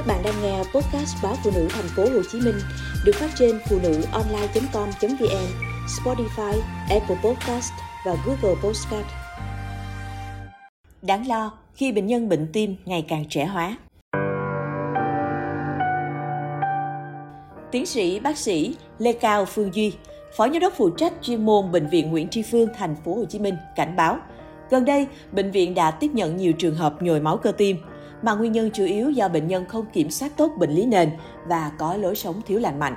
Các bạn đang nghe podcast báo phụ nữ thành phố Hồ Chí Minh được phát trên phụ nữ online.com.vn, Spotify, Apple Podcast và Google Podcast. Đáng lo khi bệnh nhân bệnh tim ngày càng trẻ hóa. Tiến sĩ bác sĩ Lê Cao Phương Duy, Phó Giám đốc phụ trách chuyên môn Bệnh viện Nguyễn Tri Phương, thành phố Hồ Chí Minh cảnh báo, gần đây bệnh viện đã tiếp nhận nhiều trường hợp nhồi máu cơ tim mà nguyên nhân chủ yếu do bệnh nhân không kiểm soát tốt bệnh lý nền và có lối sống thiếu lành mạnh.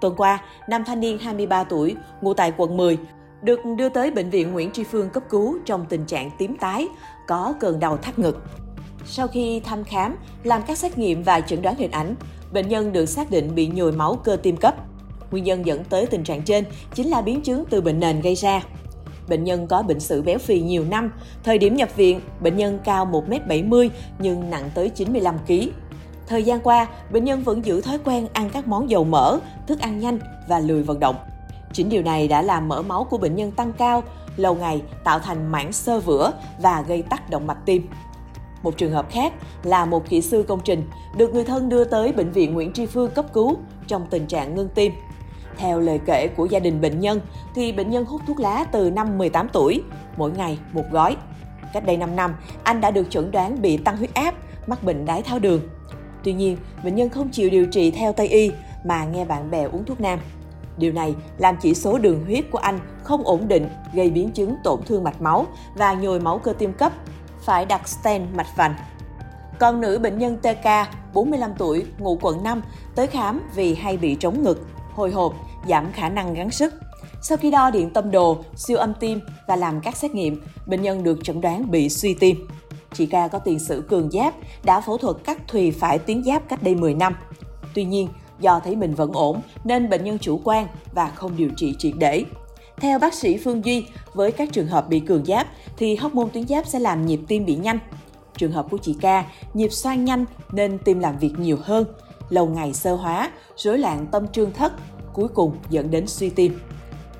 Tuần qua, nam thanh niên 23 tuổi, ngụ tại quận 10, được đưa tới bệnh viện Nguyễn Tri Phương cấp cứu trong tình trạng tím tái, có cơn đau thắt ngực. Sau khi thăm khám, làm các xét nghiệm và chẩn đoán hình ảnh, bệnh nhân được xác định bị nhồi máu cơ tim cấp. Nguyên nhân dẫn tới tình trạng trên chính là biến chứng từ bệnh nền gây ra. Bệnh nhân có bệnh sử béo phì nhiều năm. Thời điểm nhập viện, bệnh nhân cao 1m70 nhưng nặng tới 95 kg. Thời gian qua, bệnh nhân vẫn giữ thói quen ăn các món dầu mỡ, thức ăn nhanh và lười vận động. Chính điều này đã làm mỡ máu của bệnh nhân tăng cao, lâu ngày tạo thành mảng xơ vữa và gây tắc động mạch tim. Một trường hợp khác là một kỹ sư công trình được người thân đưa tới bệnh viện Nguyễn Tri Phương cấp cứu trong tình trạng ngưng tim. Theo lời kể của gia đình bệnh nhân, thì bệnh nhân hút thuốc lá từ năm 18 tuổi, mỗi ngày một gói. Cách đây 5 năm, anh đã được chẩn đoán bị tăng huyết áp, mắc bệnh đái tháo đường. Tuy nhiên, bệnh nhân không chịu điều trị theo Tây y mà nghe bạn bè uống thuốc nam. Điều này làm chỉ số đường huyết của anh không ổn định, gây biến chứng tổn thương mạch máu và nhồi máu cơ tim cấp, phải đặt stent mạch vành. Còn nữ bệnh nhân TK, 45 tuổi, ngụ quận 5, tới khám vì hay bị trống ngực, hồi hộp, giảm khả năng gắng sức. Sau khi đo điện tâm đồ, siêu âm tim và làm các xét nghiệm, bệnh nhân được chẩn đoán bị suy tim. Chị ca có tiền sử cường giáp, đã phẫu thuật cắt thùy phải tuyến giáp cách đây 10 năm. Tuy nhiên, do thấy mình vẫn ổn nên bệnh nhân chủ quan và không điều trị triệt để. Theo bác sĩ Phương Duy, với các trường hợp bị cường giáp thì hormone tuyến giáp sẽ làm nhịp tim bị nhanh. Trường hợp của chị ca, nhịp xoang nhanh nên tim làm việc nhiều hơn, lâu ngày sơ hóa, rối loạn tâm trương thất, cuối cùng dẫn đến suy tim.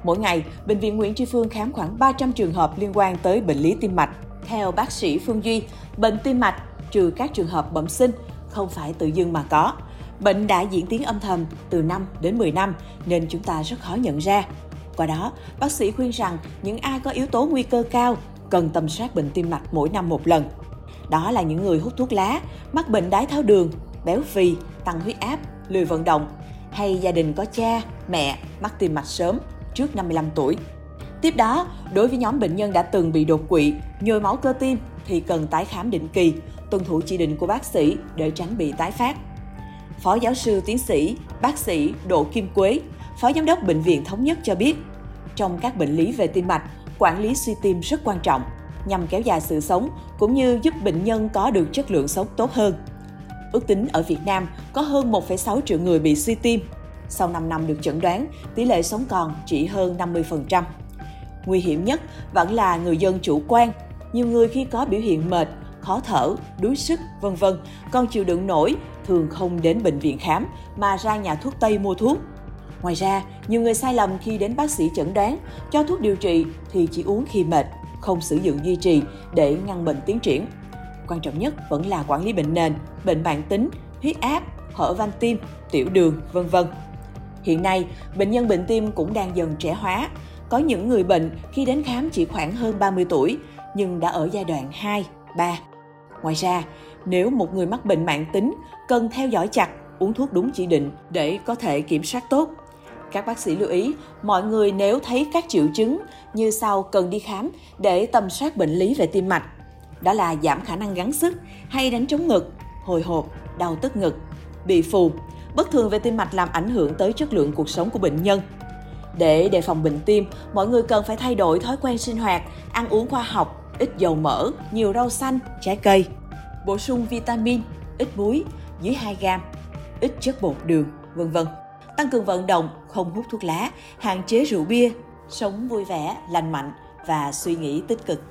Mỗi ngày, Bệnh viện Nguyễn Tri Phương khám khoảng 300 trường hợp liên quan tới bệnh lý tim mạch. Theo bác sĩ Phương Duy, bệnh tim mạch, trừ các trường hợp bẩm sinh, không phải tự dưng mà có. Bệnh đã diễn tiến âm thầm từ 5 đến 10 năm nên chúng ta rất khó nhận ra. Qua đó, bác sĩ khuyên rằng những ai có yếu tố nguy cơ cao cần tầm soát bệnh tim mạch mỗi năm một lần. Đó là những người hút thuốc lá, mắc bệnh đái tháo đường, béo phì, tăng huyết áp, lười vận động hay gia đình có cha, mẹ mắc tim mạch sớm trước 55 tuổi. Tiếp đó, đối với nhóm bệnh nhân đã từng bị đột quỵ, nhồi máu cơ tim thì cần tái khám định kỳ, tuân thủ chỉ định của bác sĩ để tránh bị tái phát. Phó giáo sư tiến sĩ, bác sĩ Đỗ Kim Quế, Phó Giám đốc Bệnh viện Thống nhất cho biết, trong các bệnh lý về tim mạch, quản lý suy tim rất quan trọng nhằm kéo dài sự sống cũng như giúp bệnh nhân có được chất lượng sống tốt hơn. Ước tính ở Việt Nam có hơn 1,6 triệu người bị suy tim. Sau 5 năm được chẩn đoán, tỷ lệ sống còn chỉ hơn 50%. Nguy hiểm nhất vẫn là người dân chủ quan. Nhiều người khi có biểu hiện mệt, khó thở, đuối sức, vân vân, còn chịu đựng nổi, thường không đến bệnh viện khám mà ra nhà thuốc Tây mua thuốc. Ngoài ra, nhiều người sai lầm khi đến bác sĩ chẩn đoán, cho thuốc điều trị thì chỉ uống khi mệt, không sử dụng duy trì để ngăn bệnh tiến triển. Quan trọng nhất vẫn là quản lý bệnh nền, bệnh mạng tính, huyết áp, hở van tim, tiểu đường, vân vân. Hiện nay, bệnh nhân bệnh tim cũng đang dần trẻ hóa. Có những người bệnh khi đến khám chỉ khoảng hơn 30 tuổi, nhưng đã ở giai đoạn 2, 3. Ngoài ra, nếu một người mắc bệnh mạng tính, cần theo dõi chặt, uống thuốc đúng chỉ định để có thể kiểm soát tốt. Các bác sĩ lưu ý, mọi người nếu thấy các triệu chứng như sau cần đi khám để tầm soát bệnh lý về tim mạch. Đó là giảm khả năng gắng sức hay đánh trống ngực, hồi hộp, đau tức ngực, bị phù, bất thường về tim mạch làm ảnh hưởng tới chất lượng cuộc sống của bệnh nhân. Để đề phòng bệnh tim, mọi người cần phải thay đổi thói quen sinh hoạt, ăn uống khoa học, ít dầu mỡ, nhiều rau xanh, trái cây. Bổ sung vitamin, ít muối, dưới 2 gram, ít chất bột đường, vân vân. Tăng cường vận động, không hút thuốc lá, hạn chế rượu bia, sống vui vẻ, lành mạnh và suy nghĩ tích cực.